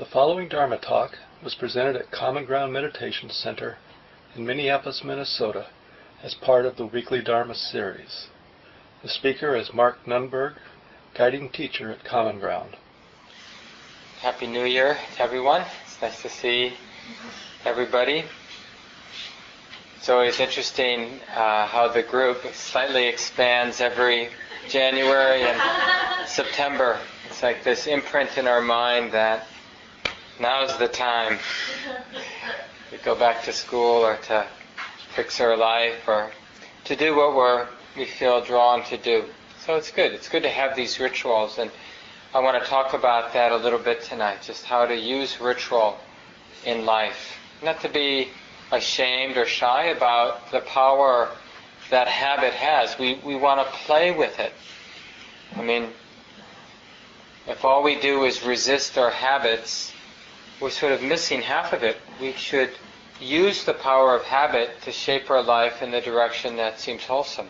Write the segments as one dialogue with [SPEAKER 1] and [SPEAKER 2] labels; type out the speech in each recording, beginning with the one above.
[SPEAKER 1] The following Dharma talk was presented at Common Ground Meditation Center in Minneapolis, Minnesota, as part of the weekly Dharma series. The speaker is Mark Nunberg, guiding teacher at Common Ground.
[SPEAKER 2] Happy New Year to everyone. It's nice to see everybody. It's always interesting uh, how the group slightly expands every January and September. It's like this imprint in our mind that now's the time to go back to school or to fix our life or to do what we're, we feel drawn to do. So it's good. It's good to have these rituals and I want to talk about that a little bit tonight, just how to use ritual in life. Not to be ashamed or shy about the power that habit has. We, we want to play with it. I mean, if all we do is resist our habits, we're sort of missing half of it. We should use the power of habit to shape our life in the direction that seems wholesome.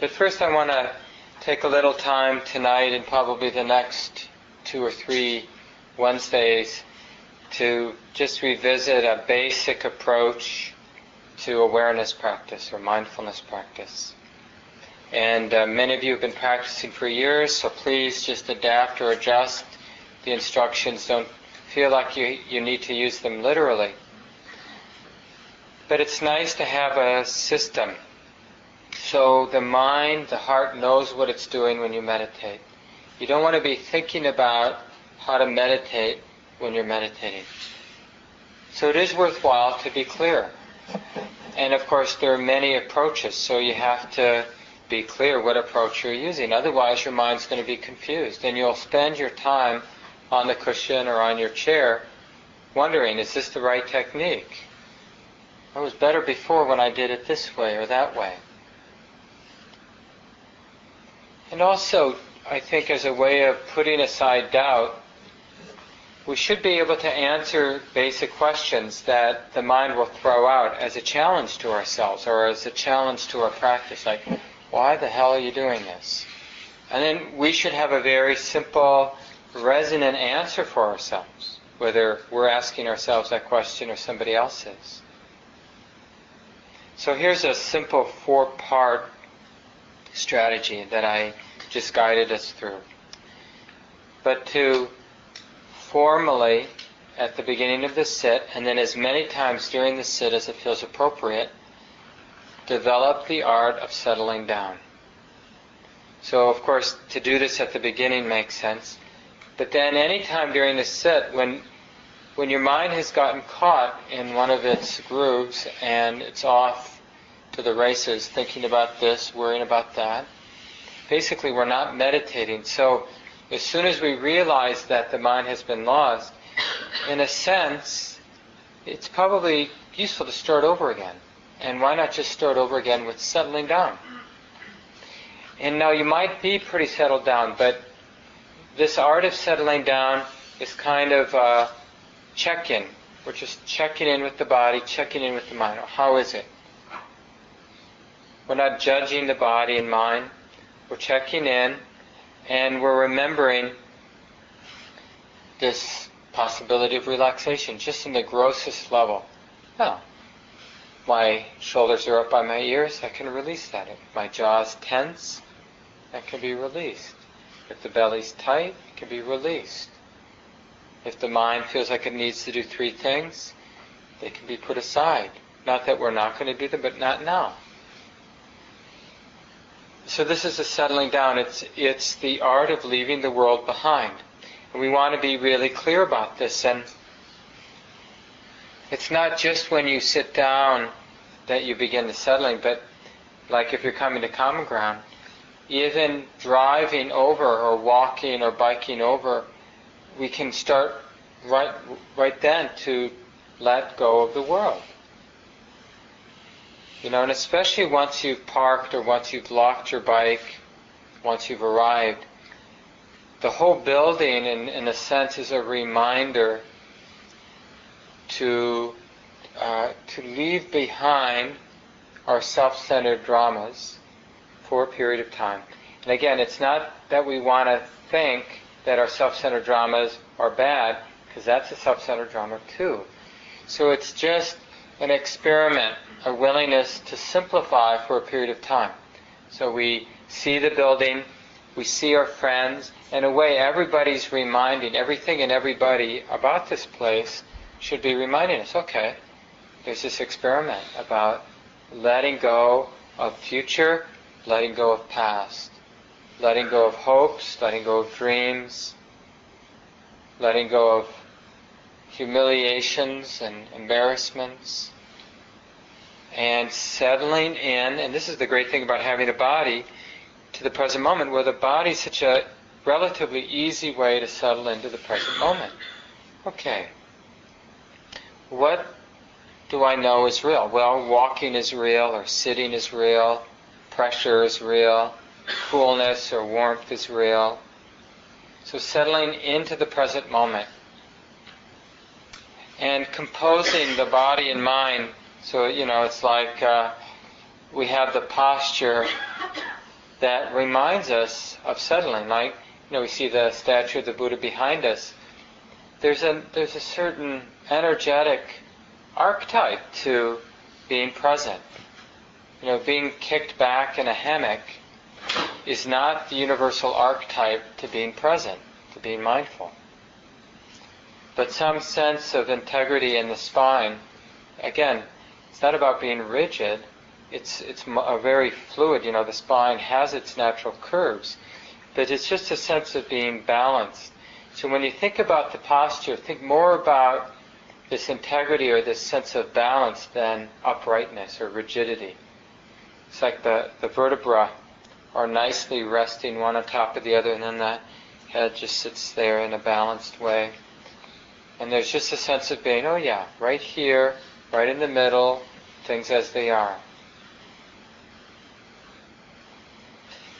[SPEAKER 2] But first, I want to take a little time tonight and probably the next two or three Wednesdays to just revisit a basic approach to awareness practice or mindfulness practice. And uh, many of you have been practicing for years, so please just adapt or adjust the instructions. Don't feel like you, you need to use them literally. But it's nice to have a system. So the mind, the heart knows what it's doing when you meditate. You don't want to be thinking about how to meditate when you're meditating. So it is worthwhile to be clear. And of course, there are many approaches, so you have to be clear what approach you're using. Otherwise, your mind's going to be confused, and you'll spend your time on the cushion or on your chair wondering, is this the right technique? It was better before when I did it this way or that way. And also, I think as a way of putting aside doubt, we should be able to answer basic questions that the mind will throw out as a challenge to ourselves or as a challenge to our practice, like, why the hell are you doing this? And then we should have a very simple, resonant answer for ourselves, whether we're asking ourselves that question or somebody else is. So here's a simple four part strategy that I just guided us through. But to formally, at the beginning of the sit, and then as many times during the sit as it feels appropriate, develop the art of settling down. So, of course, to do this at the beginning makes sense. But then, any time during the sit, when when your mind has gotten caught in one of its grooves and it's off to the races, thinking about this, worrying about that, basically we're not meditating. So, as soon as we realize that the mind has been lost, in a sense, it's probably useful to start over again. And why not just start over again with settling down? And now you might be pretty settled down, but this art of settling down is kind of a check-in. We're just checking in with the body, checking in with the mind. How is it? We're not judging the body and mind. We're checking in and we're remembering this possibility of relaxation just in the grossest level. Oh, my shoulders are up by my ears, I can release that. If my jaw's tense, that can be released. If the belly's tight, it can be released. If the mind feels like it needs to do three things, they can be put aside. Not that we're not going to do them, but not now. So this is a settling down. It's it's the art of leaving the world behind. And we want to be really clear about this and it's not just when you sit down that you begin the settling, but like if you're coming to common ground, even driving over or walking or biking over, we can start right right then to let go of the world. You know, and especially once you've parked or once you've locked your bike, once you've arrived, the whole building, in, in a sense, is a reminder to uh, to leave behind our self-centered dramas for a period of time. And again, it's not that we want to think that our self-centered dramas are bad, because that's a self-centered drama too. So it's just an experiment, a willingness to simplify for a period of time. So we see the building, we see our friends, in a way everybody's reminding, everything and everybody about this place should be reminding us, okay, there's this experiment about letting go of future, letting go of past, letting go of hopes, letting go of dreams, letting go of humiliations and embarrassments, and settling in, and this is the great thing about having a body, to the present moment, where the body is such a relatively easy way to settle into the present moment. Okay. What do I know is real? Well, walking is real, or sitting is real, pressure is real, coolness or warmth is real. So settling into the present moment and composing the body and mind. So, you know, it's like uh, we have the posture that reminds us of settling. Like, you know, we see the statue of the Buddha behind us. There's a, there's a certain energetic archetype to being present. You know, being kicked back in a hammock is not the universal archetype to being present, to being mindful. But some sense of integrity in the spine, again, it's not about being rigid, it's, it's a very fluid, you know, the spine has its natural curves, but it's just a sense of being balanced. So when you think about the posture, think more about this integrity or this sense of balance than uprightness or rigidity. It's like the, the vertebra are nicely resting one on top of the other, and then the head just sits there in a balanced way. And there's just a sense of being, oh yeah, right here, right in the middle, things as they are.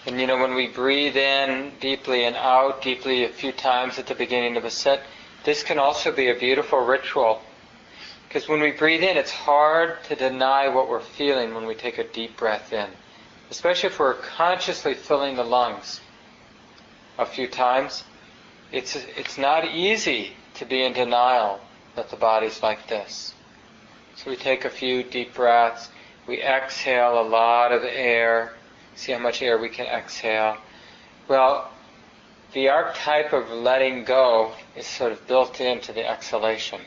[SPEAKER 2] And you know, when we breathe in deeply and out deeply a few times at the beginning of a set, this can also be a beautiful ritual. Because when we breathe in, it's hard to deny what we're feeling when we take a deep breath in. Especially if we're consciously filling the lungs a few times. It's, it's not easy to be in denial that the body's like this. So we take a few deep breaths. We exhale a lot of air See how much air we can exhale. Well, the archetype of letting go is sort of built into the exhalation.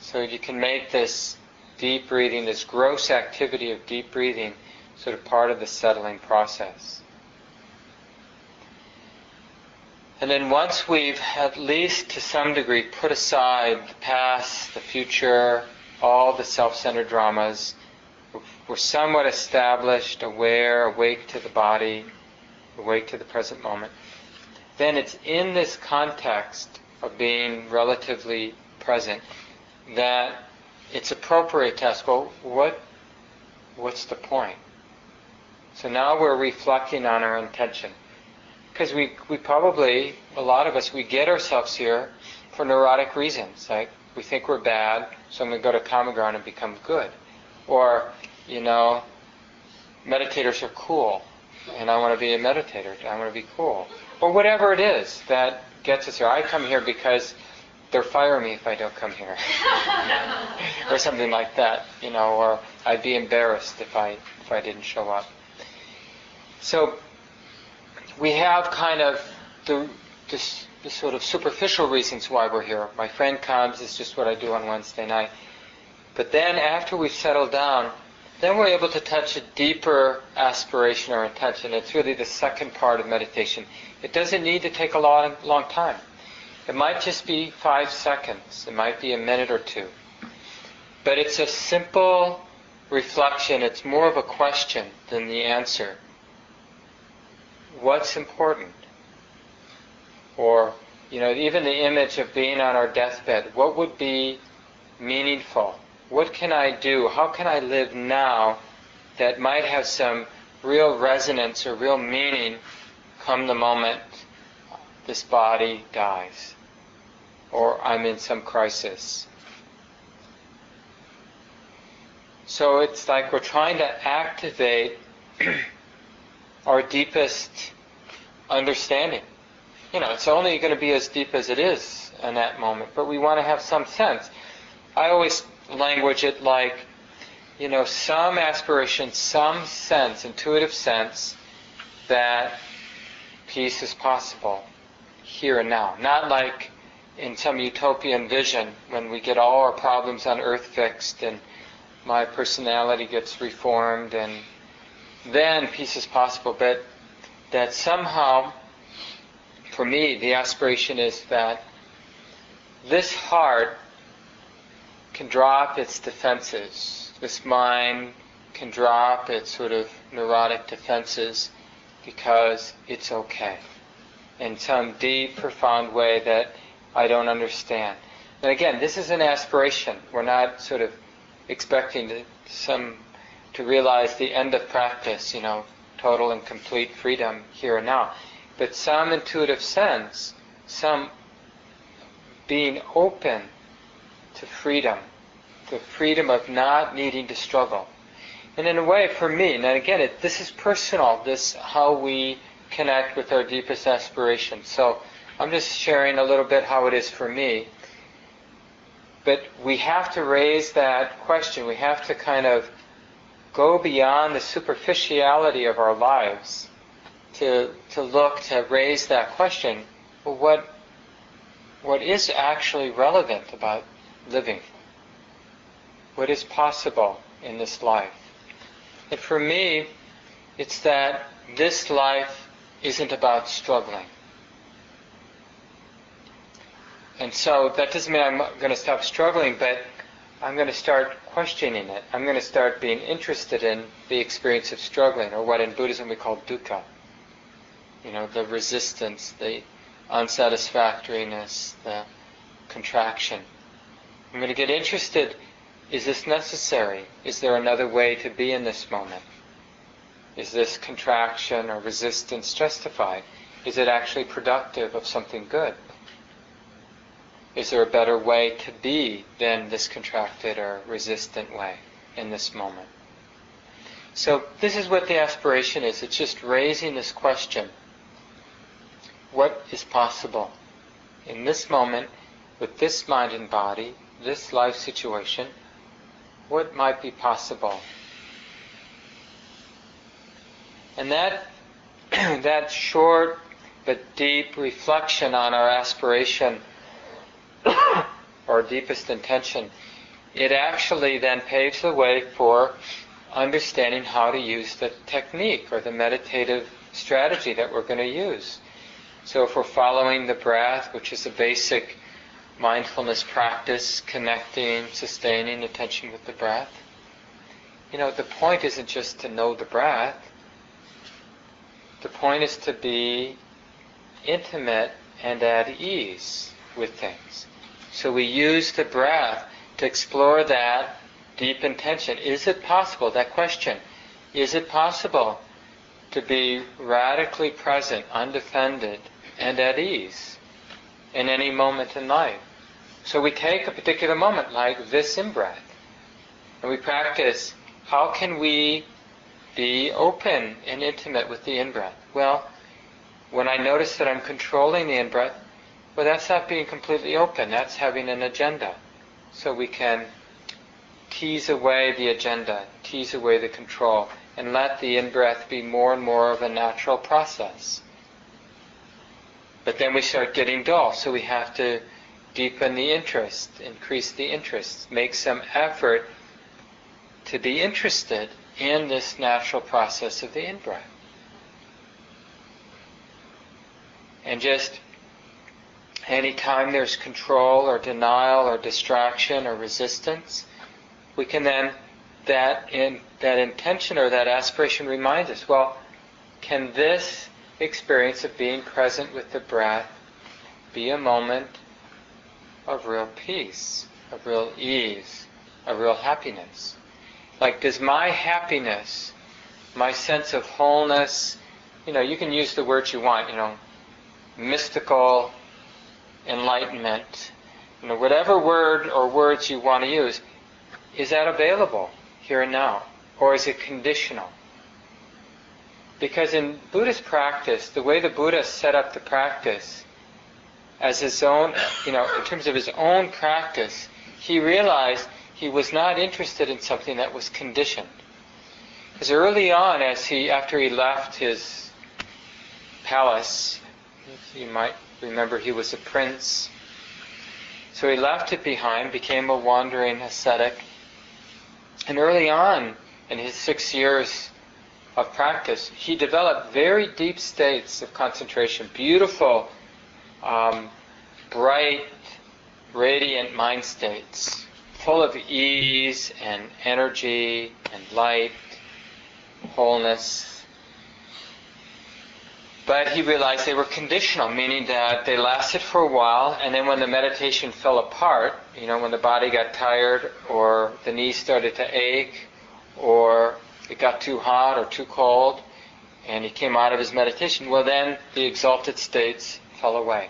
[SPEAKER 2] So you can make this deep breathing, this gross activity of deep breathing, sort of part of the settling process. And then once we've at least to some degree put aside the past, the future, all the self-centered dramas, we're somewhat established, aware, awake to the body, awake to the present moment, then it's in this context of being relatively present that it's appropriate to ask, well, what, what's the point? So now we're reflecting on our intention. Because we, we probably, a lot of us, we get ourselves here for neurotic reasons. Like, we think we're bad, so I'm going to go to common ground and become good. Or you know, meditators are cool, and I want to be a meditator. I want to be cool, or whatever it is that gets us here. I come here because they'll fire me if I don't come here, or something like that, you know, or I'd be embarrassed if I if I didn't show up. So we have kind of the this, the sort of superficial reasons why we're here. My friend comes, it's just what I do on Wednesday night. But then after we've settled down, then we're able to touch a deeper aspiration or intention. It's really the second part of meditation. It doesn't need to take a long, long time. It might just be five seconds. It might be a minute or two. But it's a simple reflection. It's more of a question than the answer. What's important? Or, you know, even the image of being on our deathbed. What would be meaningful? what can I do? How can I live now that might have some real resonance or real meaning come the moment this body dies or I'm in some crisis? So it's like we're trying to activate our deepest understanding. you know, it's only going to be as deep as it is in that moment, but we want to have some sense. I always language it like, you know, some aspiration, some sense, intuitive sense that peace is possible here and now. Not like in some utopian vision when we get all our problems on earth fixed and my personality gets reformed and then peace is possible, but that somehow, for me, the aspiration is that this heart can drop its defenses. This mind can drop its sort of neurotic defenses because it's okay in some deep, profound way that I don't understand. And again, this is an aspiration. We're not sort of expecting to, some to realize the end of practice, you know, total and complete freedom here and now. But some intuitive sense, some being open to freedom, the freedom of not needing to struggle. And in a way, for me, and again, it, this is personal, this how we connect with our deepest aspirations. So I'm just sharing a little bit how it is for me. But we have to raise that question. We have to kind of go beyond the superficiality of our lives to, to look, to raise that question. Well, what, what is actually relevant about living? What is possible in this life? And for me, it's that this life isn't about struggling. And so that doesn't mean I'm going to stop struggling, but I'm going to start questioning it. I'm going to start being interested in the experience of struggling, or what in Buddhism we call dukkha. You know, the resistance, the unsatisfactoriness, the contraction. I'm going to get interested is this necessary? Is there another way to be in this moment? Is this contraction or resistance justified? Is it actually productive of something good? Is there a better way to be than this contracted or resistant way in this moment? So this is what the aspiration is. It's just raising this question. What is possible in this moment with this mind and body, this life situation? What might be possible? And that that short but deep reflection on our aspiration our deepest intention, it actually then paves the way for understanding how to use the technique or the meditative strategy that we're going to use. So if we're following the breath, which is a basic mindfulness practice, connecting, sustaining attention with the breath, you know, the point isn't just to know the breath. The point is to be intimate and at ease with things. So we use the breath to explore that deep intention. Is it possible, that question, is it possible to be radically present, undefended, and at ease in any moment in life? So we take a particular moment like this in-breath, and we practice how can we be open and intimate with the in-breath? Well, when I notice that I'm controlling the in-breath, well, that's not being completely open. That's having an agenda. So we can tease away the agenda, tease away the control, and let the in-breath be more and more of a natural process. But then we start getting dull, so we have to deepen the interest, increase the interest, make some effort to be interested in this natural process of the in-breath. And just anytime there's control or denial or distraction or resistance, we can then that in that intention or that aspiration reminds us, well, can this experience of being present with the breath be a moment of real peace, of real ease, of real happiness? Like, does my happiness, my sense of wholeness, you know, you can use the words you want, you know, mystical, enlightenment, you know, whatever word or words you want to use, is that available here and now? Or is it conditional? Because in Buddhist practice, the way the Buddha set up the practice, as his own, you know, in terms of his own practice, he realized he was not interested in something that was conditioned. Because early on, as he, after he left his palace, you might remember he was a prince. So he left it behind, became a wandering ascetic. And early on, in his six years of practice, he developed very deep states of concentration, beautiful, um, bright, radiant mind states, full of ease and energy and light, wholeness. But he realized they were conditional, meaning that they lasted for a while, and then when the meditation fell apart, you know, when the body got tired, or the knees started to ache, or it got too hot or too cold, and he came out of his meditation, well, then the exalted states fell away.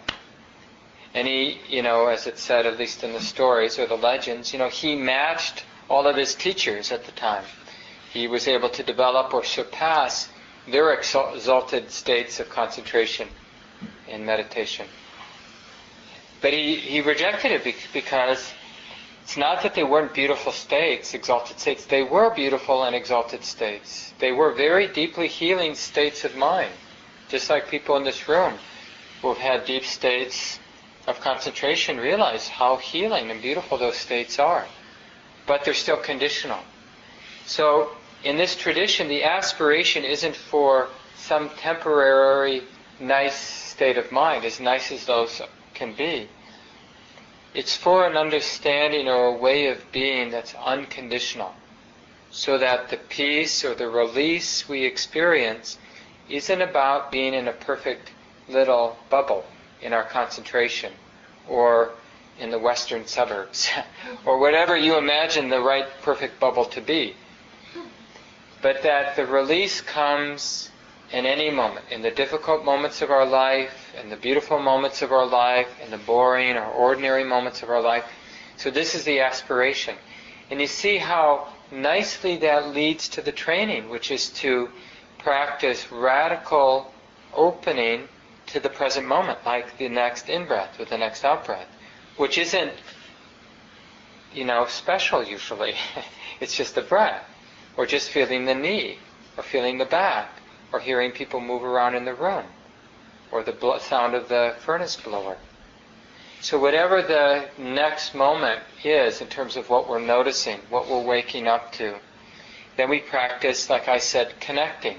[SPEAKER 2] And he, you know, as it said, at least in the stories or the legends, you know, he matched all of his teachers at the time. He was able to develop or surpass their exalted states of concentration in meditation. But he, he rejected it because it's not that they weren't beautiful states, exalted states. They were beautiful and exalted states. They were very deeply healing states of mind. Just like people in this room who have had deep states of concentration realize how healing and beautiful those states are. But they're still conditional. So, in this tradition, the aspiration isn't for some temporary nice state of mind, as nice as those can be. It's for an understanding or a way of being that's unconditional. So that the peace or the release we experience isn't about being in a perfect little bubble in our concentration or in the western suburbs or whatever you imagine the right perfect bubble to be. But that the release comes in any moment, in the difficult moments of our life, in the beautiful moments of our life, in the boring or ordinary moments of our life. So this is the aspiration. And you see how nicely that leads to the training, which is to practice radical opening to the present moment, like the next in-breath or the next out-breath, which isn't, you know, special usually. it's just a breath, or just feeling the knee, or feeling the back, or hearing people move around in the room, or the sound of the furnace blower. So whatever the next moment is in terms of what we're noticing, what we're waking up to, then we practice, like I said, connecting.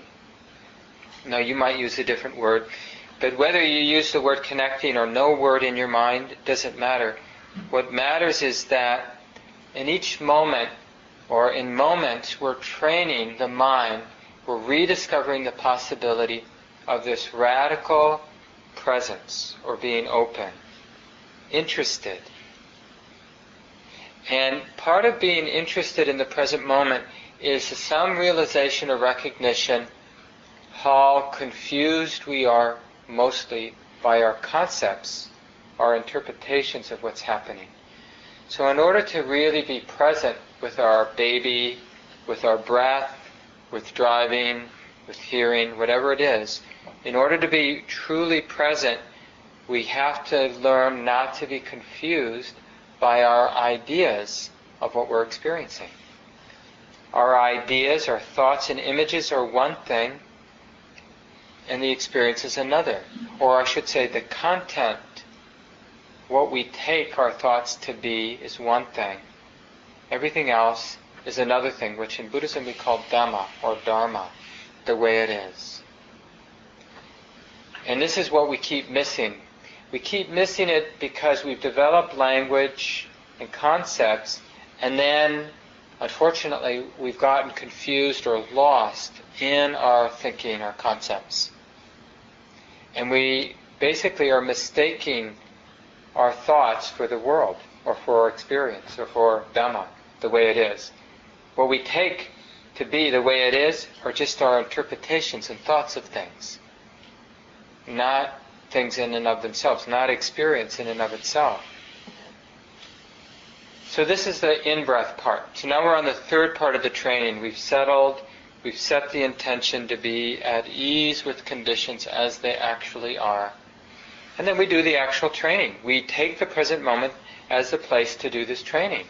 [SPEAKER 2] Now you might use a different word, but whether you use the word connecting or no word in your mind, doesn't matter. What matters is that in each moment, or in moments, we're training the mind we're rediscovering the possibility of this radical presence or being open, interested. And part of being interested in the present moment is some realization or recognition how confused we are mostly by our concepts, our interpretations of what's happening. So in order to really be present with our baby, with our breath, with driving, with hearing, whatever it is, in order to be truly present, we have to learn not to be confused by our ideas of what we're experiencing. Our ideas, our thoughts and images are one thing, and the experience is another. Or I should say, the content, what we take our thoughts to be, is one thing. Everything else is another thing, which in Buddhism we call Dhamma or Dharma, the way it is. And this is what we keep missing. We keep missing it because we've developed language and concepts, and then, unfortunately, we've gotten confused or lost in our thinking, our concepts. And we basically are mistaking our thoughts for the world, or for our experience, or for Dhamma, the way it is. What we take to be the way it is are just our interpretations and thoughts of things, not things in and of themselves, not experience in and of itself. So this is the in-breath part. So now we're on the third part of the training. We've settled We've set the intention to be at ease with conditions as they actually are. And then we do the actual training. We take the present moment as the place to do this training.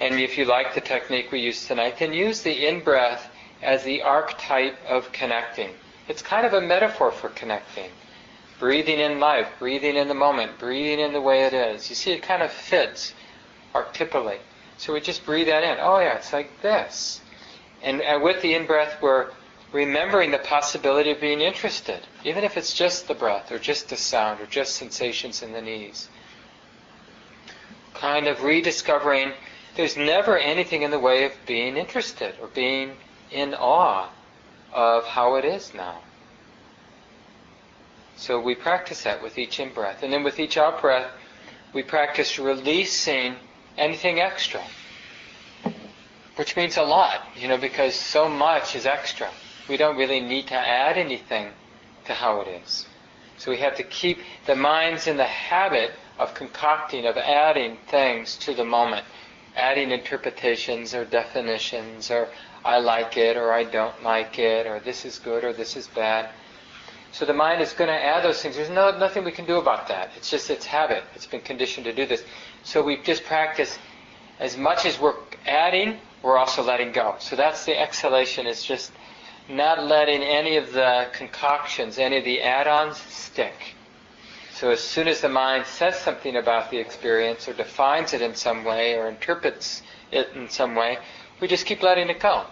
[SPEAKER 2] And if you like the technique we used tonight, then use the in breath as the archetype of connecting. It's kind of a metaphor for connecting. Breathing in life, breathing in the moment, breathing in the way it is. You see, it kind of fits archetypally. So we just breathe that in. Oh, yeah, it's like this. And, and with the in breath, we're remembering the possibility of being interested, even if it's just the breath, or just the sound, or just sensations in the knees. Kind of rediscovering there's never anything in the way of being interested or being in awe of how it is now. So we practice that with each in breath. And then with each out breath, we practice releasing anything extra. Which means a lot, you know, because so much is extra. We don't really need to add anything to how it is. So we have to keep the mind's in the habit of concocting, of adding things to the moment, adding interpretations or definitions, or I like it, or I don't like it, or this is good, or this is bad. So the mind is going to add those things. There's no, nothing we can do about that. It's just its habit. It's been conditioned to do this. So we just practice as much as we're adding, we're also letting go. So that's the exhalation, is just not letting any of the concoctions, any of the add-ons stick. So as soon as the mind says something about the experience or defines it in some way or interprets it in some way, we just keep letting it go.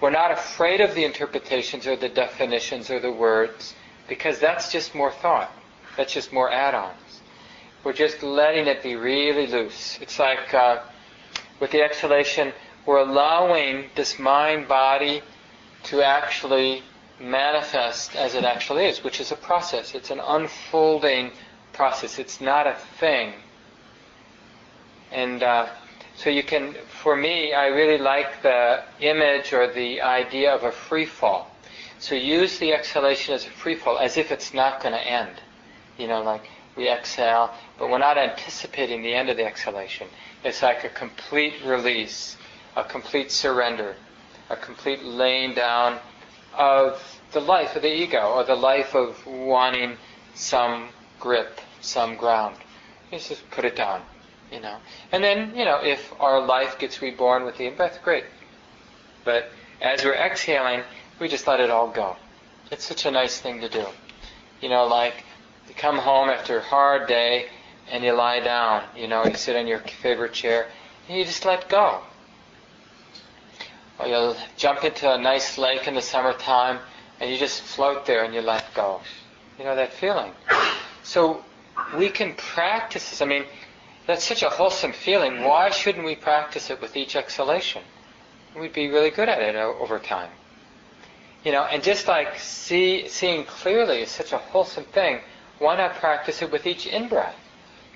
[SPEAKER 2] We're not afraid of the interpretations or the definitions or the words because that's just more thought. That's just more add-ons. We're just letting it be really loose. It's like uh, with the exhalation, we're allowing this mind body to actually manifest as it actually is, which is a process. It's an unfolding process. It's not a thing. And uh, so you can, for me, I really like the image or the idea of a free fall. So use the exhalation as a free fall, as if it's not going to end. You know, like we exhale, but we're not anticipating the end of the exhalation. It's like a complete release, a complete surrender, a complete laying down of the life of the ego or the life of wanting some grip, some ground. You just put it down, you know. And then, you know, if our life gets reborn with the in-breath, great. But as we're exhaling, we just let it all go. It's such a nice thing to do. You know, like you come home after a hard day and you lie down, you know, you sit in your favorite chair and you just let go. Or you'll jump into a nice lake in the summertime and you just float there and you let go. You know that feeling. So we can practice this. I mean, that's such a wholesome feeling. Why shouldn't we practice it with each exhalation? We'd be really good at it over time. You know, and just like see, seeing clearly is such a wholesome thing, why not practice it with each in-breath?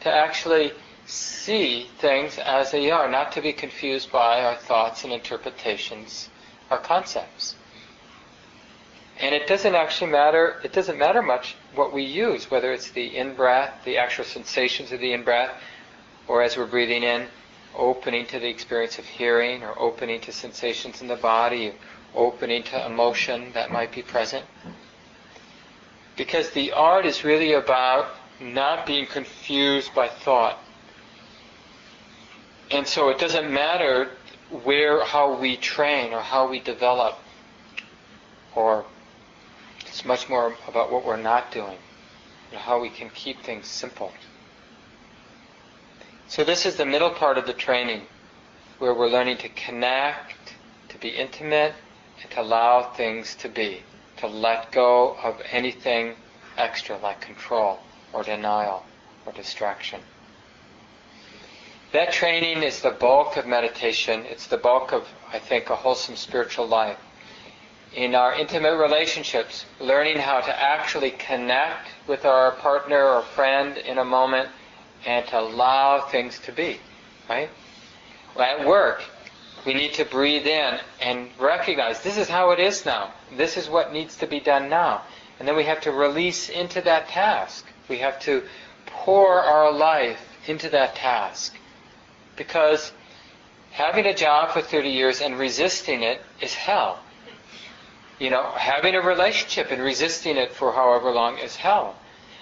[SPEAKER 2] To actually see things as they are, not to be confused by our thoughts and interpretations, our concepts. And it doesn't actually matter, it doesn't matter much what we use, whether it's the in breath, the actual sensations of the in breath, or as we're breathing in, opening to the experience of hearing, or opening to sensations in the body, opening to emotion that might be present. Because the art is really about not being confused by thought. And so it doesn't matter where, how we train or how we develop, or it's much more about what we're not doing and how we can keep things simple. So this is the middle part of the training where we're learning to connect, to be intimate, and to allow things to be, to let go of anything extra like control or denial or distraction. That training is the bulk of meditation. It's the bulk of, I think, a wholesome spiritual life. In our intimate relationships, learning how to actually connect with our partner or friend in a moment and to allow things to be, right? At work, we need to breathe in and recognize this is how it is now. This is what needs to be done now. And then we have to release into that task. We have to pour our life into that task. Because having a job for 30 years and resisting it is hell. You know, having a relationship and resisting it for however long is hell.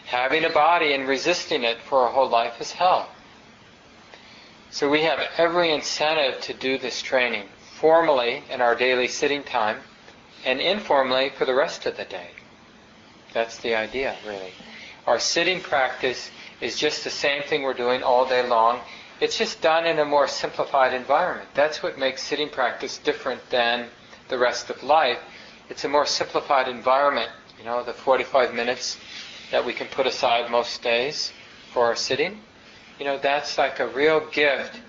[SPEAKER 2] Having a body and resisting it for a whole life is hell. So we have every incentive to do this training formally in our daily sitting time and informally for the rest of the day. That's the idea, really. Our sitting practice is just the same thing we're doing all day long. It's just done in a more simplified environment. That's what makes sitting practice different than the rest of life. It's a more simplified environment. You know, the 45 minutes that we can put aside most days for our sitting you know, that's like a real gift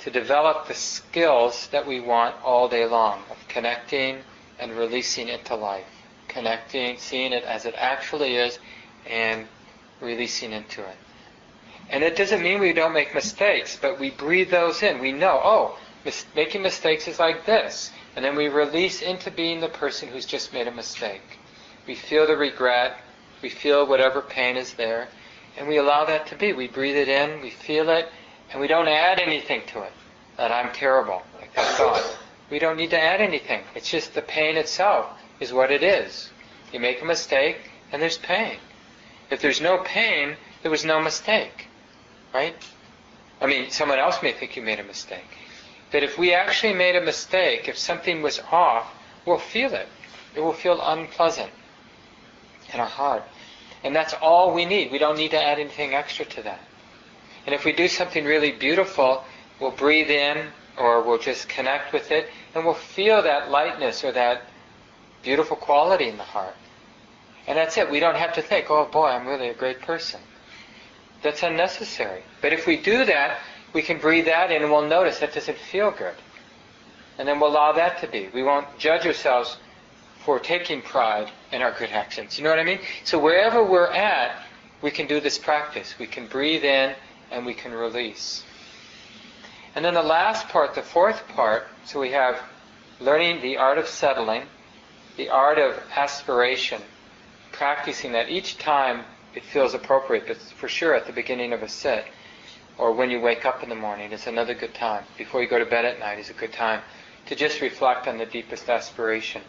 [SPEAKER 2] to develop the skills that we want all day long of connecting and releasing into life. Connecting, seeing it as it actually is, and releasing into it. And it doesn't mean we don't make mistakes, but we breathe those in. We know, oh, mis- making mistakes is like this. And then we release into being the person who's just made a mistake. We feel the regret, we feel whatever pain is there, and we allow that to be. We breathe it in, we feel it, and we don't add anything to it. That I'm terrible, like that thought. We don't need to add anything. It's just the pain itself is what it is. You make a mistake, and there's pain. If there's no pain, there was no mistake. Right? I mean, someone else may think you made a mistake. But if we actually made a mistake, if something was off, we'll feel it. It will feel unpleasant in our heart. And that's all we need. We don't need to add anything extra to that. And if we do something really beautiful, we'll breathe in or we'll just connect with it and we'll feel that lightness or that beautiful quality in the heart. And that's it. We don't have to think, oh boy, I'm really a great person. That's unnecessary. But if we do that, we can breathe that in and we'll notice that doesn't feel good. And then we'll allow that to be. We won't judge ourselves for taking pride in our good actions. You know what I mean? So wherever we're at, we can do this practice. We can breathe in and we can release. And then the last part, the fourth part, so we have learning the art of settling, the art of aspiration, practicing that each time it feels appropriate, but for sure at the beginning of a sit, or when you wake up in the morning is another good time. Before you go to bed at night is a good time to just reflect on the deepest aspiration.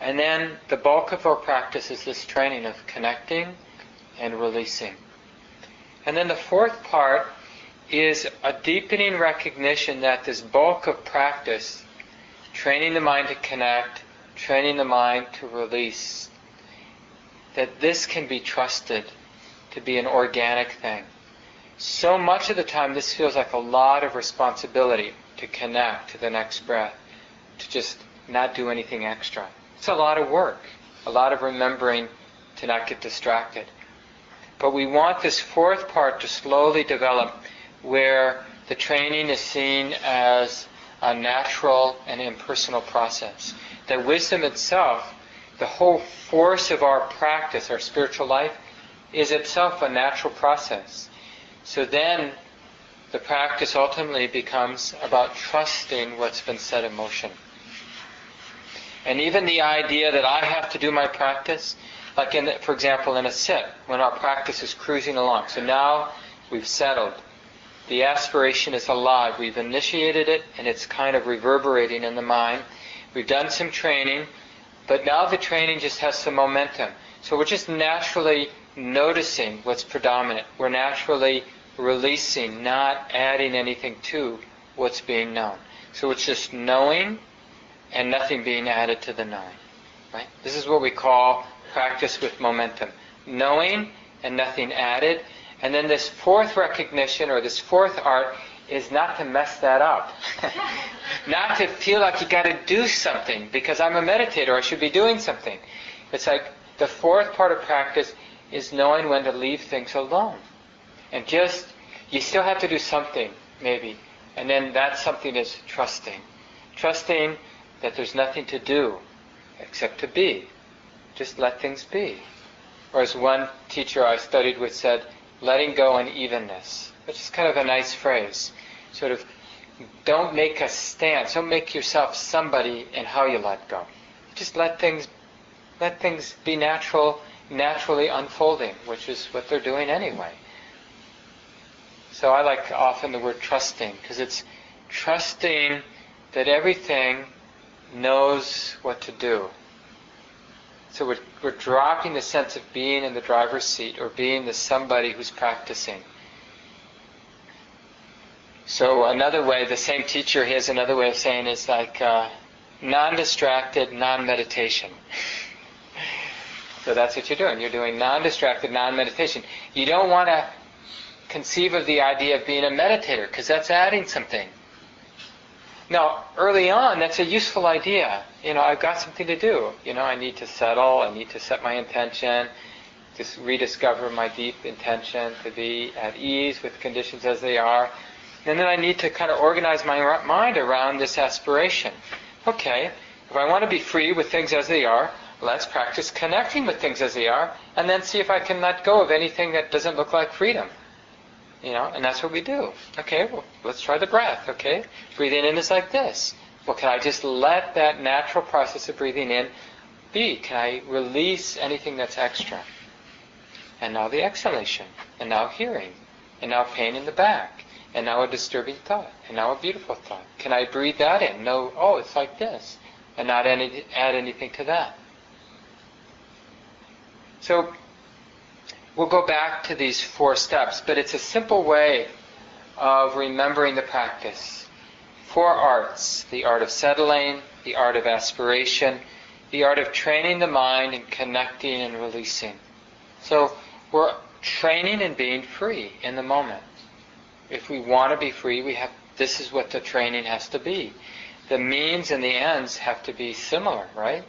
[SPEAKER 2] And then the bulk of our practice is this training of connecting and releasing. And then the fourth part is a deepening recognition that this bulk of practice, training the mind to connect, training the mind to release, that this can be trusted to be an organic thing. So much of the time, this feels like a lot of responsibility to connect to the next breath, to just not do anything extra. It's a lot of work, a lot of remembering to not get distracted. But we want this fourth part to slowly develop where the training is seen as a natural and impersonal process. That wisdom itself, the whole force of our practice, our spiritual life, is itself a natural process. So then the practice ultimately becomes about trusting what's been set in motion. And even the idea that I have to do my practice, like in, for example, in a sit, when our practice is cruising along. So now we've settled. The aspiration is alive. We've initiated it, and it's kind of reverberating in the mind. We've done some training, but now the training just has some momentum. So we're just naturally noticing what's predominant. We're naturally releasing, not adding anything to what's being known. So it's just knowing and nothing being added to the knowing. Right? This is what we call practice with momentum. Knowing and nothing added. And then this fourth recognition or this fourth art is not to mess that up. not to feel like you gotta do something because I'm a meditator, I should be doing something. It's like the fourth part of practice is knowing when to leave things alone. And just, you still have to do something, maybe. And then that something is trusting. Trusting that there's nothing to do except to be. Just let things be. Or as one teacher I studied with said, letting go and evenness, which is kind of a nice phrase. Sort of, don't make a stance, don't make yourself somebody in how you let go. Just let things, let things be natural, naturally unfolding, which is what they're doing anyway. So I like often the word trusting, because it's trusting that everything knows what to do. So we're, we're dropping the sense of being in the driver's seat or being the somebody who's practicing. So another way, the same teacher, he has another way of saying is like uh, non-distracted, non-meditation. so that's what you're doing. You're doing non-distracted, non-meditation. You don't want to conceive of the idea of being a meditator because that's adding something. Now, early on, that's a useful idea. You know, I've got something to do. You know, I need to settle. I need to set my intention, to rediscover my deep intention, to be at ease with conditions as they are. And then I need to kind of organize my mind around this aspiration. Okay, if I want to be free with things as they are, let's practice connecting with things as they are, and then see if I can let go of anything that doesn't look like freedom. You know, and that's what we do. Okay, well, let's try the breath. Okay, breathing in is like this. Well, can I just let that natural process of breathing in be? Can I release anything that's extra? And now the exhalation, and now hearing, and now pain in the back, and now a disturbing thought, and now a beautiful thought. Can I breathe that in? No, oh, it's like this, and not any, add anything to that. So we'll go back to these four steps, but it's a simple way of remembering the practice. Four arts the art of settling, the art of aspiration, the art of training the mind and connecting and releasing. So we're training and being free in the moment if we want to be free, we have this is what the training has to be. The means and the ends have to be similar, right?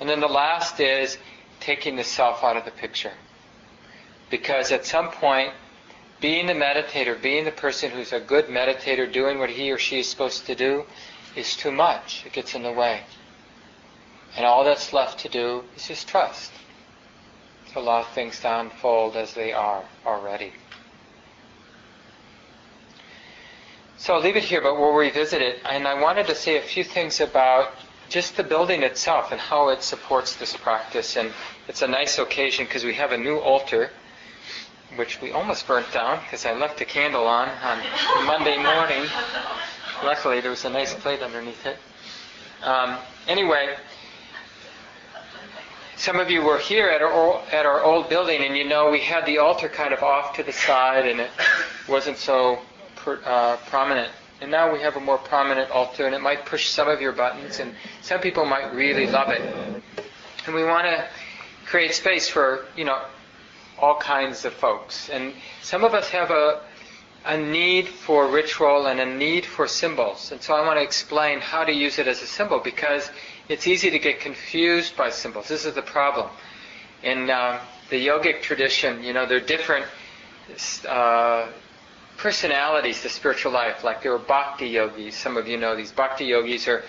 [SPEAKER 2] And then the last is taking the self out of the picture. Because at some point, being the meditator, being the person who's a good meditator, doing what he or she is supposed to do, is too much. It gets in the way. And all that's left to do is just trust. To allow things to unfold as they are already. So I'll leave it here, but we'll revisit it. And I wanted to say a few things about just the building itself and how it supports this practice. And it's a nice occasion because we have a new altar, which we almost burnt down because I left the candle on on Monday morning. Luckily, there was a nice plate underneath it. Um, anyway, some of you were here at our, at our old building, and you know we had the altar kind of off to the side, and it wasn't so uh, prominent. And now we have a more prominent altar, and it might push some of your buttons, and some people might really love it. And we want to create space for, you know, all kinds of folks. And some of us have a, a need for ritual and a need for symbols. And so I want to explain how to use it as a symbol because it's easy to get confused by symbols. This is the problem. In um, the yogic tradition, you know, there are different uh, personalities to spiritual life, like there were bhakti yogis. Some of you know these bhakti yogis are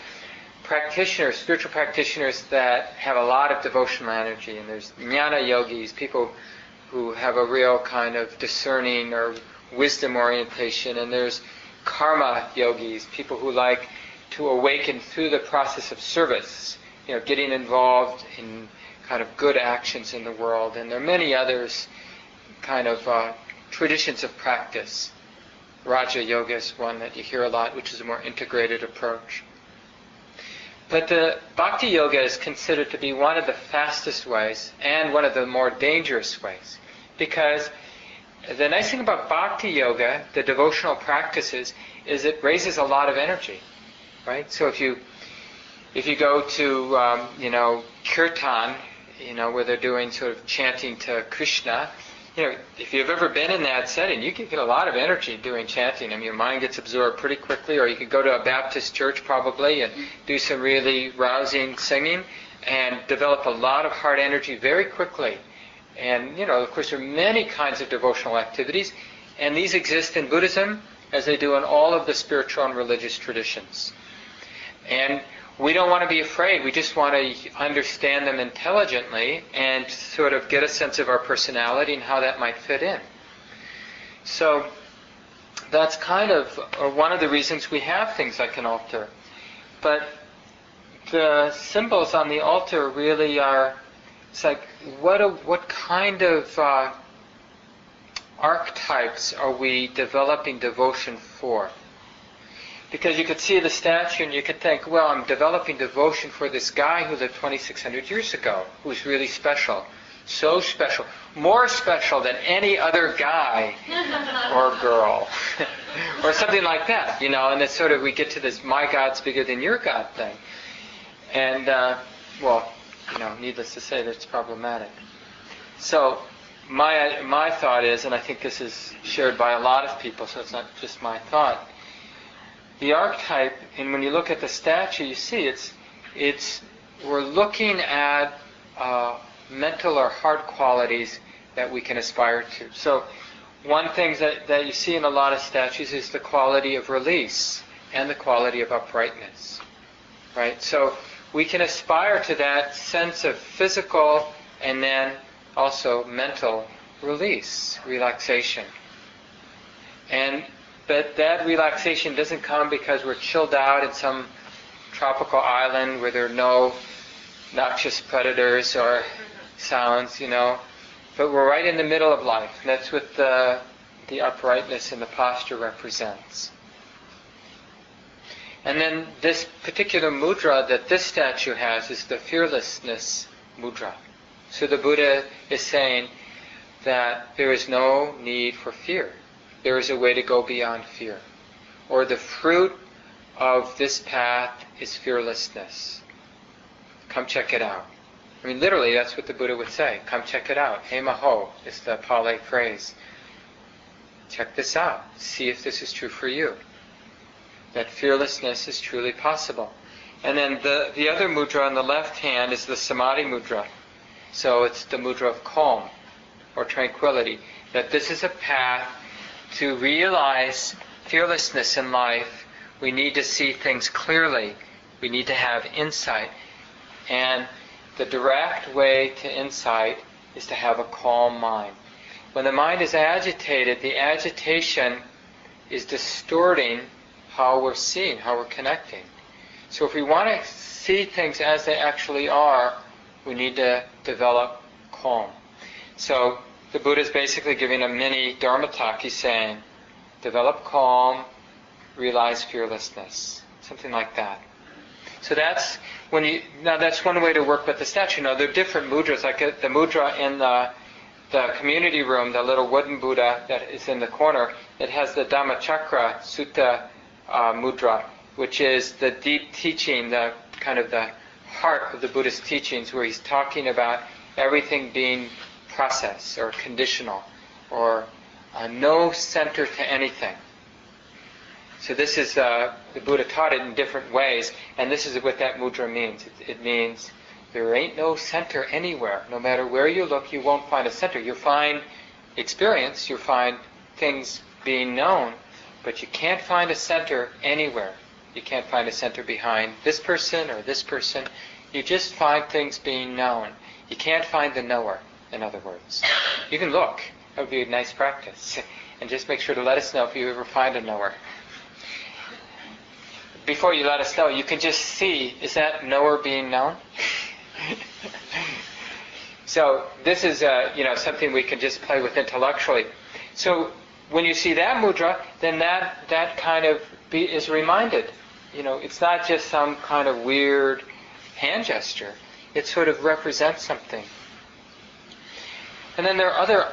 [SPEAKER 2] practitioners, spiritual practitioners that have a lot of devotional energy. And there's jnana yogis, people who have a real kind of discerning or wisdom orientation. And there's karma yogis, people who like to awaken through the process of service, you know, getting involved in kind of good actions in the world. And there are many others kind of uh, traditions of practice. Raja Yoga is one that you hear a lot, which is a more integrated approach. But the Bhakti Yoga is considered to be one of the fastest ways and one of the more dangerous ways. Because the nice thing about Bhakti Yoga, the devotional practices, is it raises a lot of energy. Right? So if you if you go to um, you know kirtan, you know where they're doing sort of chanting to Krishna, you know, if you've ever been in that setting, you can get a lot of energy doing chanting. I mean, your mind gets absorbed pretty quickly, or you could go to a Baptist church probably and do some really rousing singing and develop a lot of heart energy very quickly. And, you know, of course, there are many kinds of devotional activities, and these exist in Buddhism as they do in all of the spiritual and religious traditions. And we don't want to be afraid. We just want to understand them intelligently and sort of get a sense of our personality and how that might fit in. So that's kind of one of the reasons we have things like an altar. But the symbols on the altar really are, it's like, what, a, what kind of uh, archetypes are we developing devotion for? Because you could see the statue and you could think, well, I'm developing devotion for this guy who lived 2,600 years ago, who's really special. So special. More special than any other guy or girl. or something like that, you know, and it's sort of, we get to this, my God's bigger than your God thing. And, uh, well, you know, needless to say, that's problematic. So, my, my thought is, and I think this is shared by a lot of people, so it's not just my thought, the archetype, and when you look at the statue, you see it's, it's we're looking at uh, mental or heart qualities that we can aspire to. So, one thing that, that you see in a lot of statues is the quality of release and the quality of uprightness. Right? So, we can aspire to that sense of physical and then also mental release, relaxation. And but that relaxation doesn't come because we're chilled out in some tropical island where there are no noxious predators or sounds, you know. But we're right in the middle of life. And that's what the, the uprightness in the posture represents. And then this particular mudra that this statue has is the fearlessness mudra. So the Buddha is saying that there is no need for fear there is a way to go beyond fear. Or the fruit of this path is fearlessness. Come check it out. I mean, literally, that's what the Buddha would say. Come check it out. Emaho is the Pali phrase. Check this out. See if this is true for you. That fearlessness is truly possible. And then the, the other mudra on the left hand is the Samadhi mudra. So it's the mudra of calm or tranquility. That this is a path to realize fearlessness in life, we need to see things clearly. We need to have insight. And the direct way to insight is to have a calm mind. When the mind is agitated, the agitation is distorting how we're seeing, how we're connecting. So if we want to see things as they actually are, we need to develop calm. So the Buddha is basically giving a mini Dharma talk. He's saying, develop calm, realize fearlessness, something like that. So that's when you now that's one way to work with the statue. Now there are different mudras, like uh, the mudra in the the community room, the little wooden Buddha that is in the corner. It has the Dhammachakra Sutta uh, mudra, which is the deep teaching, the kind of the heart of the Buddhist teachings, where he's talking about everything being process or conditional or uh, no center to anything. So this is uh, the Buddha taught it in different ways, and this is what that mudra means. It, it, means there ain't no center anywhere. No matter where you look, you won't find a center. You'll find experience, you'll find things being known, but you can't find a center anywhere. You can't find a center behind this person or this person. You just find things being known. You can't find the knower in other words. You can look. That would be a nice practice. And just make sure to let us know if you ever find a knower. Before you let us know, you can just see, is that knower being known? so this is uh, you know something we can just play with intellectually. So when you see that mudra, then that that kind of be, is reminded. You know, it's not just some kind of weird hand gesture. It sort of represents something. And then there are other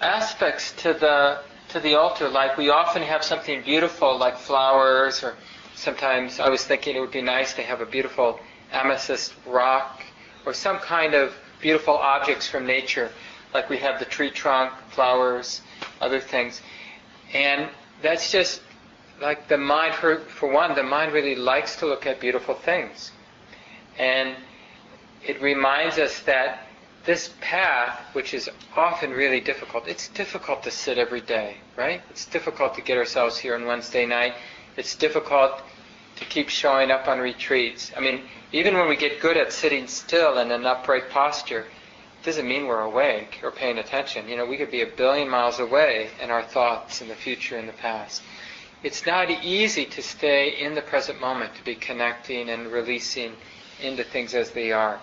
[SPEAKER 2] aspects to the to the altar, like we often have something beautiful like flowers, or sometimes I was thinking it would be nice to have a beautiful amethyst rock, or some kind of beautiful objects from nature, like we have the tree trunk, flowers, other things. And that's just like the mind, for, for one, the mind really likes to look at beautiful things. And it reminds us that this path, which is often really difficult, it's difficult to sit every day, right? It's difficult to get ourselves here on Wednesday night. It's difficult to keep showing up on retreats. I mean, even when we get good at sitting still in an upright posture, it doesn't mean we're awake or paying attention. You know, we could be a billion miles away in our thoughts in the future and the past. It's not easy to stay in the present moment, to be connecting and releasing into things as they are.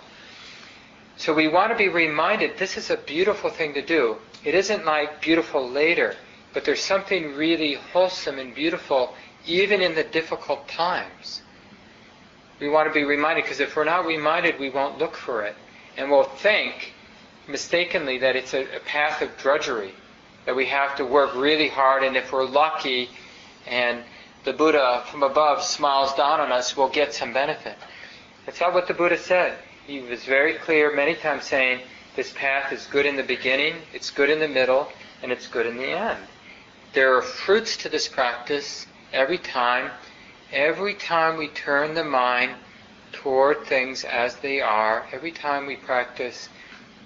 [SPEAKER 2] So we want to be reminded this is a beautiful thing to do. It isn't like beautiful later, but there's something really wholesome and beautiful even in the difficult times. We want to be reminded because if we're not reminded, we won't look for it. And we'll think mistakenly that it's a, a path of drudgery, that we have to work really hard, and if we're lucky and the Buddha from above smiles down on us, we'll get some benefit. That's not what the Buddha said. He was very clear many times saying, this path is good in the beginning, it's good in the middle, and it's good in the end. There are fruits to this practice every time. Every time we turn the mind toward things as they are, every time we practice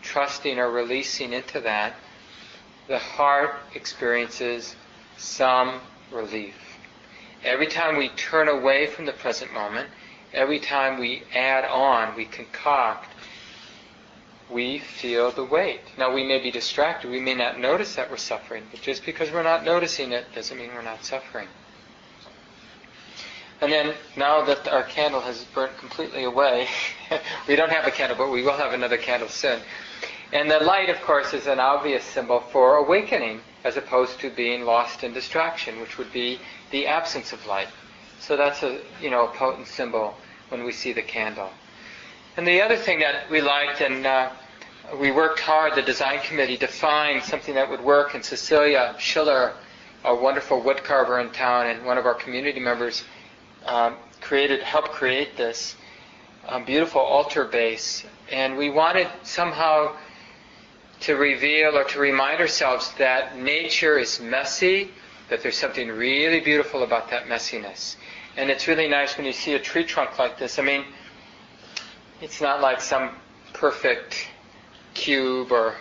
[SPEAKER 2] trusting or releasing into that, the heart experiences some relief. Every time we turn away from the present moment, every time we add on, we concoct, we feel the weight. Now we may be distracted, we may not notice that we're suffering, but just because we're not noticing it doesn't mean we're not suffering. And then now that our candle has burnt completely away, we don't have a candle, but we will have another candle soon. And the light, of course, is an obvious symbol for awakening as opposed to being lost in distraction, which would be the absence of light. So that's a you know a potent symbol when we see the candle. And the other thing that we liked, and uh, we worked hard, the design committee, to find something that would work. And Cecilia Schiller, a wonderful woodcarver in town, and one of our community members, um, created, helped create this um, beautiful altar base. And we wanted somehow to reveal or to remind ourselves that nature is messy, that there's something really beautiful about that messiness. And it's really nice when you see a tree trunk like this. I mean, it's not like some perfect cube or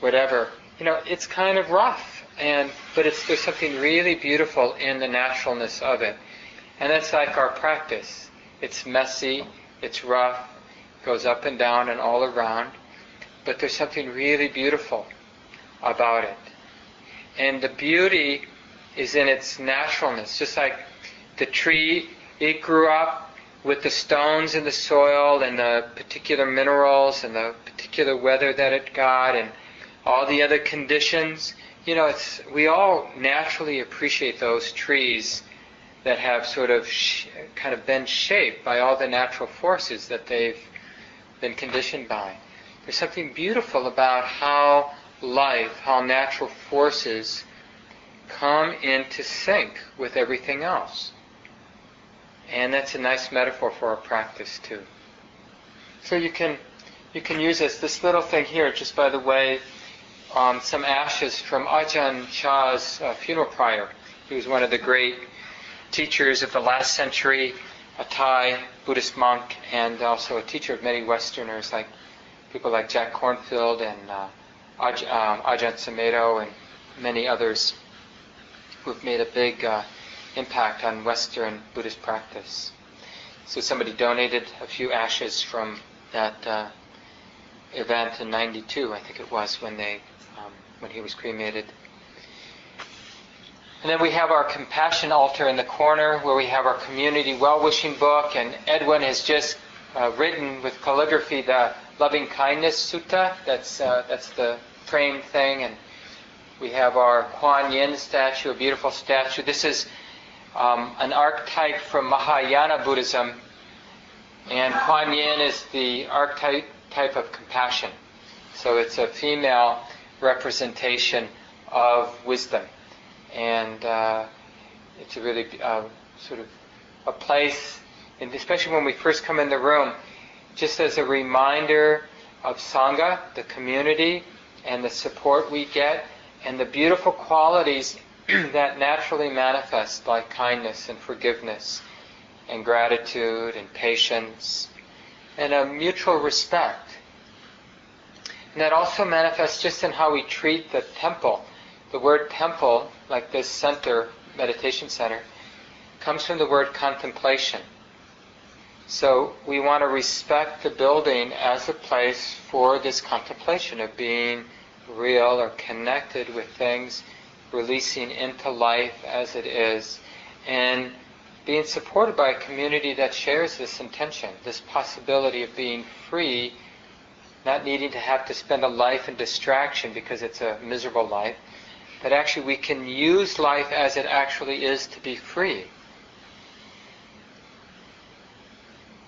[SPEAKER 2] whatever. You know, it's kind of rough, and but it's there's something really beautiful in the naturalness of it, and that's like our practice. It's messy, it's rough, it goes up and down and all around, but there's something really beautiful about it. And the beauty is in its naturalness. Just like the tree, it grew up with the stones in the soil and the particular minerals and the particular weather that it got and all the other conditions. You know, it's, we all naturally appreciate those trees that have sort of sh- kind of been shaped by all the natural forces that they've been conditioned by. There's something beautiful about how life, how natural forces come into sync with everything else. And that's a nice metaphor for our practice too. So you can you can use this this little thing here, just by the way, um, some ashes from Ajahn Chah's uh, funeral pyre. He was one of the great teachers of the last century, a Thai Buddhist monk, and also a teacher of many Westerners like people like Jack Kornfield and uh, Aj- um, Ajahn Sumedho and many others who have made a big uh, impact on Western Buddhist practice. So somebody donated a few ashes from that uh, event in '92, I think it was, when they um, when he was cremated. And then we have our compassion altar in the corner where we have our community well-wishing book, and Edwin has just uh, written with calligraphy the loving kindness sutta. That's uh, that's the framed thing, and we have our Kuan Yin statue, a beautiful statue. This is um, an archetype from Mahayana Buddhism, and Kuan Yin is the archetype type of compassion. So it's a female representation of wisdom, and uh, it's a really uh, sort of a place, and especially when we first come in the room, just as a reminder of sangha, the community, and the support we get, and the beautiful qualities that naturally manifest like kindness and forgiveness and gratitude and patience and a mutual respect. And that also manifests just in how we treat the temple. The word temple, like this center, meditation center, comes from the word contemplation. So we want to respect the building as a place for this contemplation of being real or connected with things, releasing into life as it is, and being supported by a community that shares this intention, this possibility of being free, not needing to have to spend a life in distraction because it's a miserable life, but actually we can use life as it actually is to be free.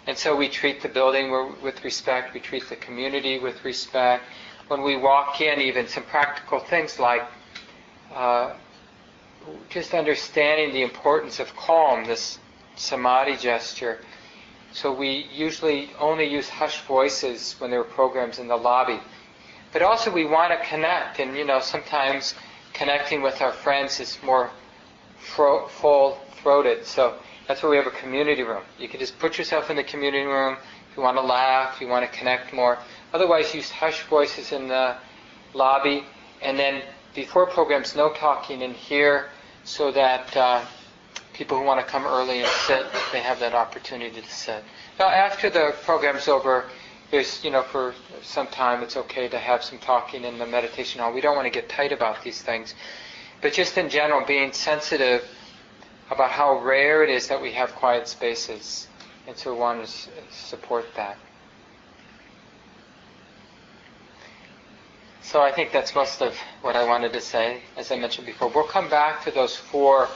[SPEAKER 2] And so we treat the building with respect, we treat the community with respect. When we walk in, even some practical things like uh, just understanding the importance of calm, this samadhi gesture. So we usually only use hushed voices when there are programs in the lobby. But also we want to connect, and you know, sometimes connecting with our friends is more fro- full-throated. So that's why we have a community room. You can just put yourself in the community room if you want to laugh, if you want to connect more. Otherwise, use hushed voices in the lobby, and then before programs, no talking in here, so that uh, people who want to come early and sit, they have that opportunity to sit. Now, after the program's over, there's, you know, for some time it's okay to have some talking in the meditation hall. We don't want to get tight about these things. But just in general, being sensitive about how rare it is that we have quiet spaces. And so we want to support that. So I think that's most of what I wanted to say. As I mentioned before, we'll come back to those four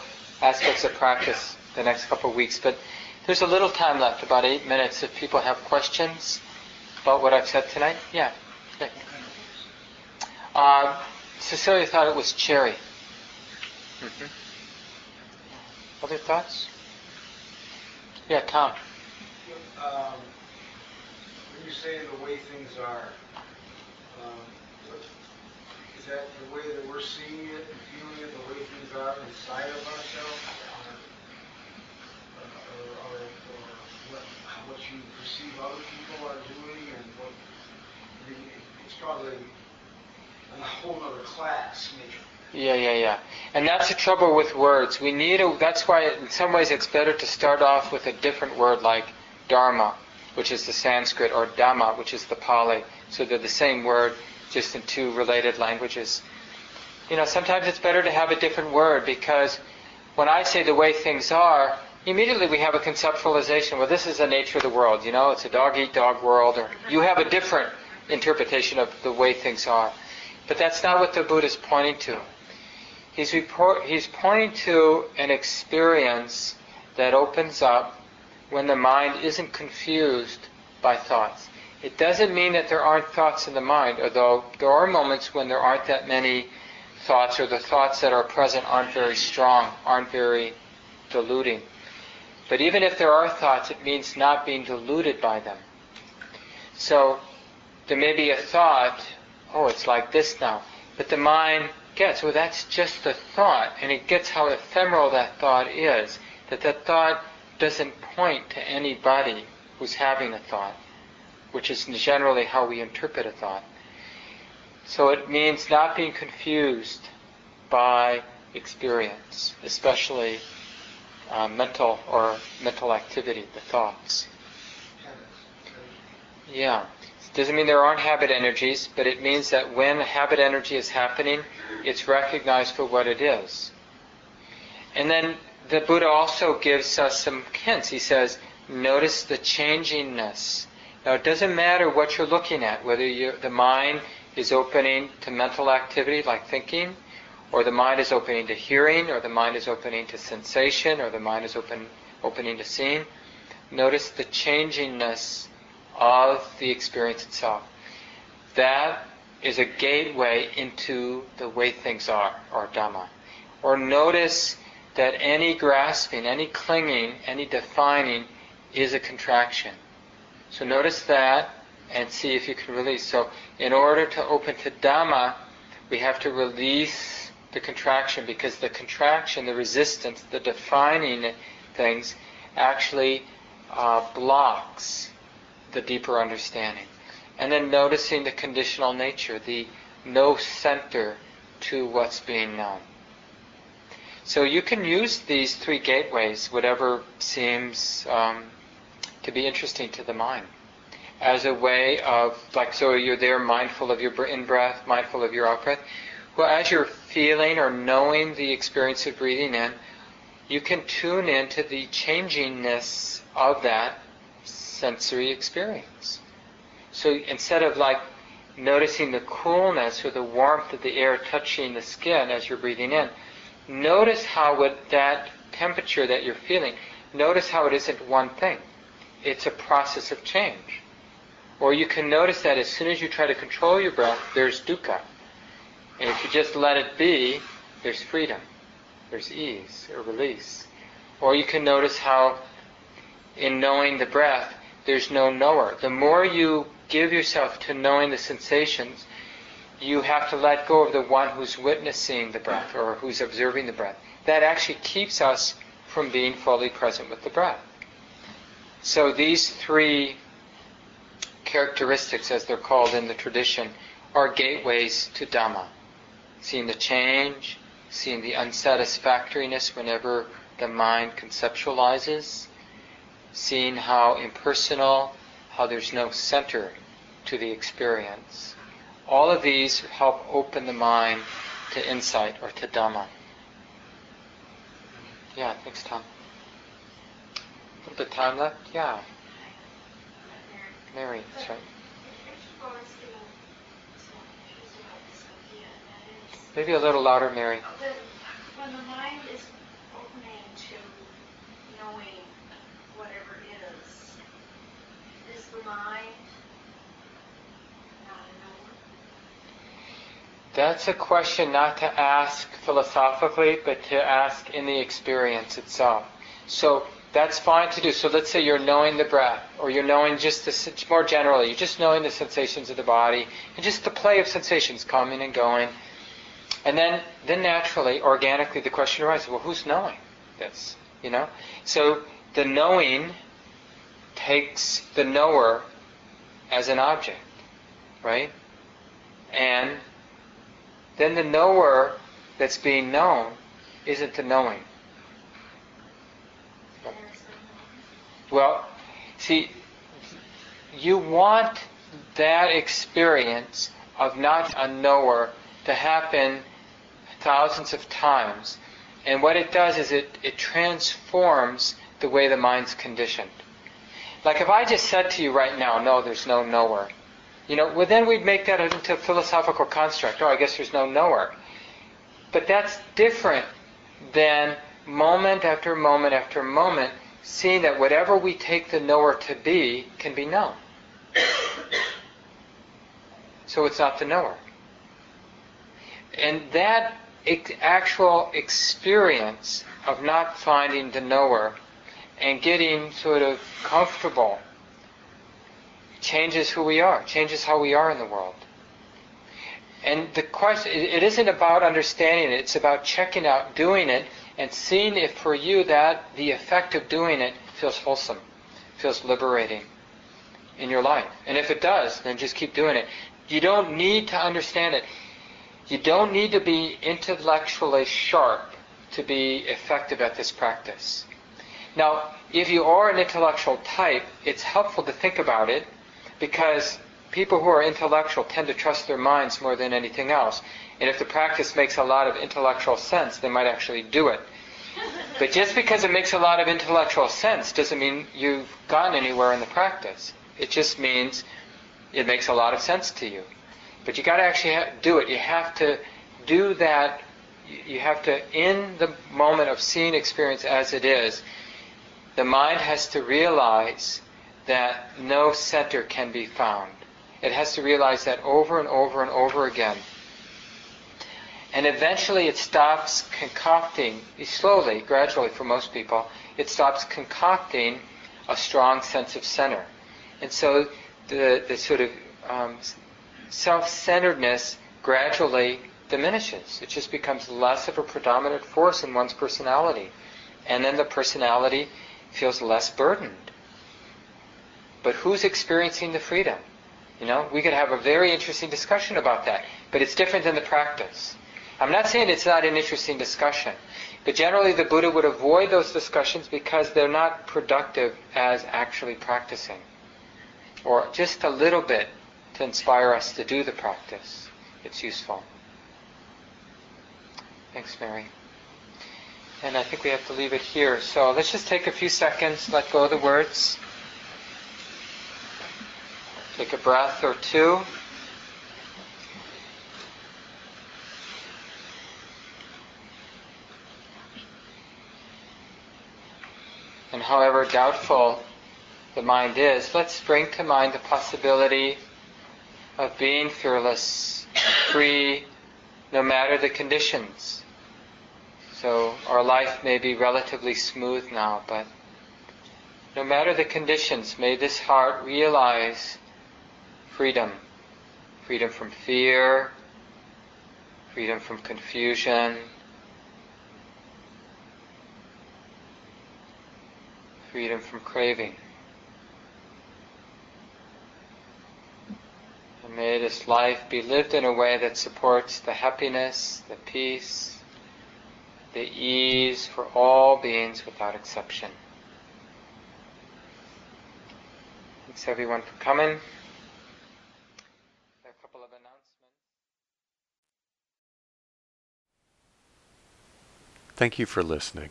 [SPEAKER 2] aspects of practice the next couple of weeks. But there's a little time left, about eight minutes, if people have questions about what I've said tonight. Yeah. Okay. Uh, Cecilia thought it was cherry. Mm-hmm. Other thoughts? Yeah, Tom.
[SPEAKER 3] Um, when you say the way things are, um, is that the way that we're seeing it and feeling it, the way things are inside of ourselves? Or, or, or, or what, what you perceive other people are doing and what, it's probably a whole other class, maybe.
[SPEAKER 2] Yeah, yeah, yeah. And that's the trouble with words. We need a, that's why in some ways it's better to start off with a different word like dharma, which is the Sanskrit, or dhamma, which is the Pali. So they're the same word just in two related languages. You know, sometimes it's better to have a different word because when I say the way things are, immediately we have a conceptualization. Well, this is the nature of the world. You know, it's a dog eat dog world, or you have a different interpretation of the way things are. But that's not what the Buddha is pointing to. He's, report, he's pointing to an experience that opens up when the mind isn't confused by thoughts. It doesn't mean that there aren't thoughts in the mind, although there are moments when there aren't that many thoughts, or the thoughts that are present aren't very strong, aren't very deluding. But even if there are thoughts, it means not being deluded by them. So there may be a thought, oh, it's like this now. But the mind gets, well, that's just a thought, and it gets how ephemeral that thought is. That that thought doesn't point to anybody who's having a thought which is generally how we interpret a thought. So it means not being confused by experience, especially uh, mental or mental activity, the thoughts. Yeah. It doesn't mean there aren't habit energies, but it means that when a habit energy is happening, it's recognized for what it is. And then the Buddha also gives us some hints. He says, notice the changingness now, it doesn't matter what you're looking at, whether the mind is opening to mental activity like thinking, or the mind is opening to hearing, or the mind is opening to sensation, or the mind is open, opening to seeing. Notice the changingness of the experience itself. That is a gateway into the way things are, or Dhamma. Or notice that any grasping, any clinging, any defining is a contraction. So notice that and see if you can release. So in order to open to Dhamma, we have to release the contraction because the contraction, the resistance, the defining things actually uh, blocks the deeper understanding. And then noticing the conditional nature, the no center to what's being known. So you can use these three gateways, whatever seems um, to be interesting to the mind as a way of, like, so you're there mindful of your in breath, mindful of your out breath. Well, as you're feeling or knowing the experience of breathing in, you can tune into the changingness of that sensory experience. So instead of like noticing the coolness or the warmth of the air touching the skin as you're breathing in, notice how with that temperature that you're feeling, notice how it isn't one thing. It's a process of change. Or you can notice that as soon as you try to control your breath, there's dukkha. And if you just let it be, there's freedom, there's ease or release. Or you can notice how in knowing the breath, there's no knower. The more you give yourself to knowing the sensations, you have to let go of the one who's witnessing the breath or who's observing the breath. That actually keeps us from being fully present with the breath. So these three characteristics, as they're called in the tradition, are gateways to Dhamma. Seeing the change, seeing the unsatisfactoriness whenever the mind conceptualizes, seeing how impersonal, how there's no center to the experience. All of these help open the mind to insight or to Dhamma. Yeah, thanks, Tom. A little bit of time left? Yeah. Mary, that's right. Maybe a little louder, Mary.
[SPEAKER 4] When the mind is opening to knowing whatever is, is the mind not a knower?
[SPEAKER 2] That's a question not to ask philosophically, but to ask in the experience itself. So that's fine to do. So let's say you're knowing the breath, or you're knowing just the more generally, you're just knowing the sensations of the body, and just the play of sensations coming and going. And then, then naturally, organically, the question arises: Well, who's knowing this? You know. So the knowing takes the knower as an object, right? And then the knower that's being known isn't the knowing.
[SPEAKER 4] There is no knowing.
[SPEAKER 2] Well, see, you want that experience of not a knower to happen thousands of times. And what it does is it, it transforms the way the mind's conditioned. Like if I just said to you right now, no, there's no knower. You know, well then we'd make that into a philosophical construct. Oh, I guess there's no knower. But that's different than moment after moment after moment seeing that whatever we take the knower to be can be known. So it's not the knower. And that actual experience of not finding the knower and getting sort of comfortable changes who we are, changes how we are in the world. And the question, it isn't about understanding it, it's about checking out, doing it, and seeing if for you that the effect of doing it feels wholesome, feels liberating in your life. And if it does, then just keep doing it. You don't need to understand it. You don't need to be intellectually sharp to be effective at this practice. Now, if you are an intellectual type, it's helpful to think about it because people who are intellectual tend to trust their minds more than anything else. And if the practice makes a lot of intellectual sense, they might actually do it. But just because it makes a lot of intellectual sense doesn't mean you've gone anywhere in the practice. It just means it makes a lot of sense to you. But you got to actually do it. You have to do that. You have to, in the moment of seeing experience as it is, the mind has to realize that no center can be found. It has to realize that over and over and over again. And eventually it stops concocting, slowly, gradually for most people, it stops concocting a strong sense of center. And so the, the sort of um, self-centeredness gradually diminishes. It just becomes less of a predominant force in one's personality. And then the personality feels less burdened. But who's experiencing the freedom? You know, we could have a very interesting discussion about that, but it's different than the practice. I'm not saying it's not an interesting discussion, but generally the Buddha would avoid those discussions because they're not productive as actually practicing. Or just a little bit to inspire us to do the practice. It's useful. Thanks, Mary. And I think we have to leave it here. So let's just take a few seconds, let go of the words. Take a breath or two. However doubtful the mind is, let's bring to mind the possibility of being fearless, free, no matter the conditions. So our life may be relatively smooth now, but no matter the conditions, may this heart realize freedom. Freedom from fear, freedom from confusion, freedom from craving. And may this life be lived in a way that supports the happiness, the peace, the ease for all beings without exception. Thanks everyone for coming. A couple of announcements.
[SPEAKER 5] Thank you for listening.